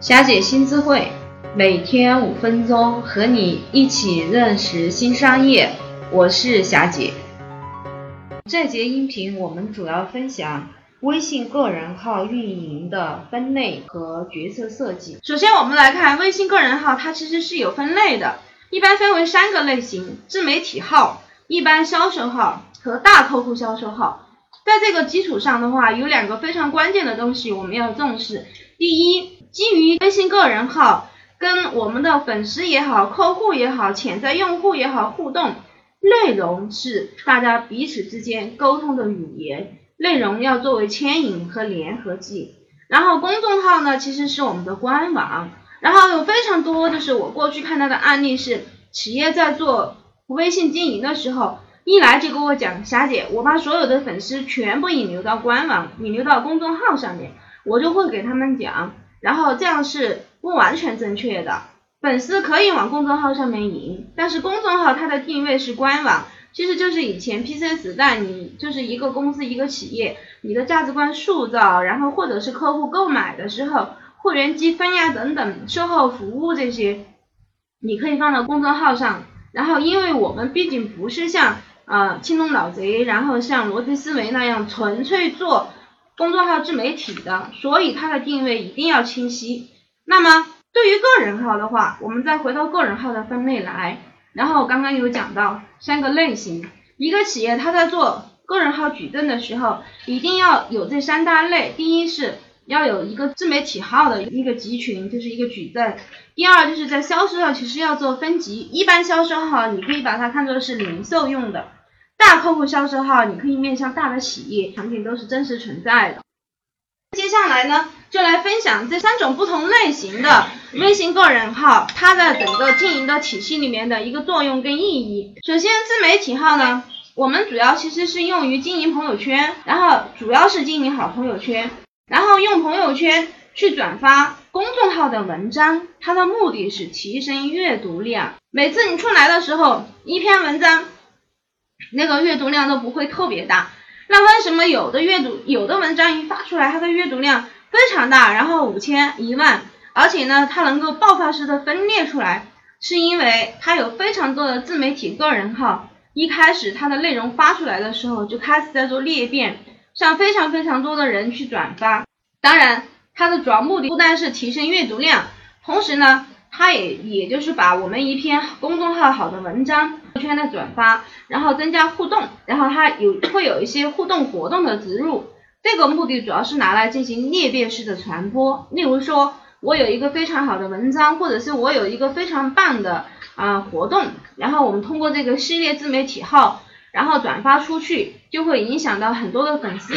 霞姐新智慧，每天五分钟，和你一起认识新商业。我是霞姐。这节音频我们主要分享微信个人号运营的分类和角色设计。首先，我们来看微信个人号，它其实是有分类的，一般分为三个类型：自媒体号、一般销售号和大客户销售号。在这个基础上的话，有两个非常关键的东西我们要重视。第一，基于微信个人号跟我们的粉丝也好、客户也好、潜在用户也好互动，内容是大家彼此之间沟通的语言，内容要作为牵引和联合剂。然后公众号呢，其实是我们的官网。然后有非常多，就是我过去看到的案例是，企业在做微信经营的时候，一来就跟我讲，霞姐，我把所有的粉丝全部引流到官网，引流到公众号上面，我就会给他们讲。然后这样是不完全正确的，粉丝可以往公众号上面引，但是公众号它的定位是官网，其实就是以前 PC 时代你就是一个公司一个企业，你的价值观塑造，然后或者是客户购买的时候，会员积分呀等等，售后服务这些，你可以放到公众号上，然后因为我们毕竟不是像呃青龙老贼，然后像逻辑思维那样纯粹做。公众号自媒体的，所以它的定位一定要清晰。那么对于个人号的话，我们再回到个人号的分类来。然后刚刚有讲到三个类型，一个企业它在做个人号矩阵的时候，一定要有这三大类。第一是要有一个自媒体号的一个集群，就是一个矩阵。第二就是在销售上其实要做分级，一般销售号你可以把它看作是零售用的。大客户销售号，你可以面向大的企业，产品都是真实存在的。接下来呢，就来分享这三种不同类型的微信个人号，它在整个经营的体系里面的一个作用跟意义。首先，自媒体号呢，我们主要其实是用于经营朋友圈，然后主要是经营好朋友圈，然后用朋友圈去转发公众号的文章，它的目的是提升阅读量。每次你出来的时候，一篇文章。那个阅读量都不会特别大，那为什么有的阅读有的文章一发出来，它的阅读量非常大，然后五千一万，而且呢，它能够爆发式的分裂出来，是因为它有非常多的自媒体个人号，一开始它的内容发出来的时候就开始在做裂变，让非常非常多的人去转发，当然它的主要目的不单是提升阅读量，同时呢。它也也就是把我们一篇公众号好的文章圈的转发，然后增加互动，然后它有会有一些互动活动的植入，这个目的主要是拿来进行裂变式的传播。例如说，我有一个非常好的文章，或者是我有一个非常棒的啊活动，然后我们通过这个系列自媒体号，然后转发出去，就会影响到很多的粉丝，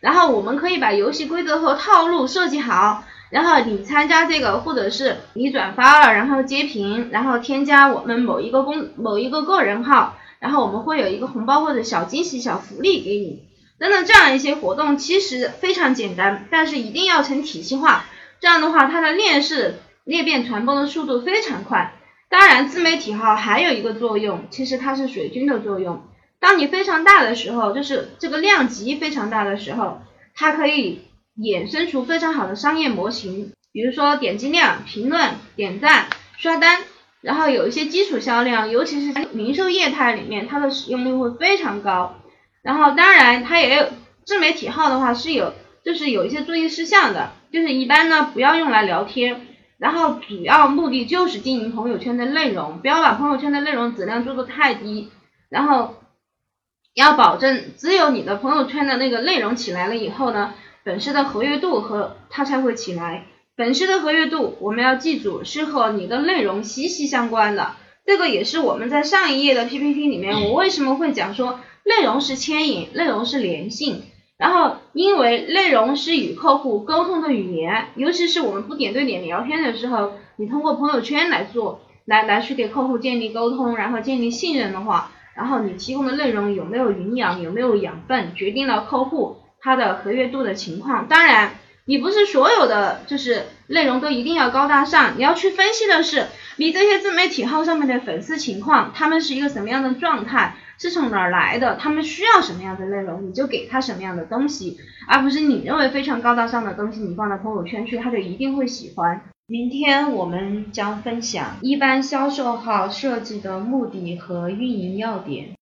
然后我们可以把游戏规则和套路设计好。然后你参加这个，或者是你转发了，然后截屏，然后添加我们某一个公某一个个人号，然后我们会有一个红包或者小惊喜、小福利给你，等等这样一些活动，其实非常简单，但是一定要成体系化，这样的话它的链式裂变传播的速度非常快。当然，自媒体号还有一个作用，其实它是水军的作用，当你非常大的时候，就是这个量级非常大的时候，它可以。衍生出非常好的商业模型，比如说点击量、评论、点赞、刷单，然后有一些基础销量，尤其是零售业态里面，它的使用率会非常高。然后当然它也有自媒体号的话是有，就是有一些注意事项的，就是一般呢不要用来聊天，然后主要目的就是经营朋友圈的内容，不要把朋友圈的内容质量做的太低，然后要保证只有你的朋友圈的那个内容起来了以后呢。粉丝的活跃度和它才会起来。粉丝的活跃度，我们要记住是和你的内容息息相关的。这个也是我们在上一页的 PPT 里面，我为什么会讲说内容是牵引，内容是粘性。然后，因为内容是与客户沟通的语言，尤其是我们不点对点聊天的时候，你通过朋友圈来做，来来去给客户建立沟通，然后建立信任的话，然后你提供的内容有没有营养，有没有养分，决定了客户。它的活跃度的情况，当然你不是所有的就是内容都一定要高大上，你要去分析的是你这些自媒体号上面的粉丝情况，他们是一个什么样的状态，是从哪儿来的，他们需要什么样的内容，你就给他什么样的东西，而不是你认为非常高大上的东西，你放到朋友圈去，他就一定会喜欢。明天我们将分享一般销售号设计的目的和运营要点。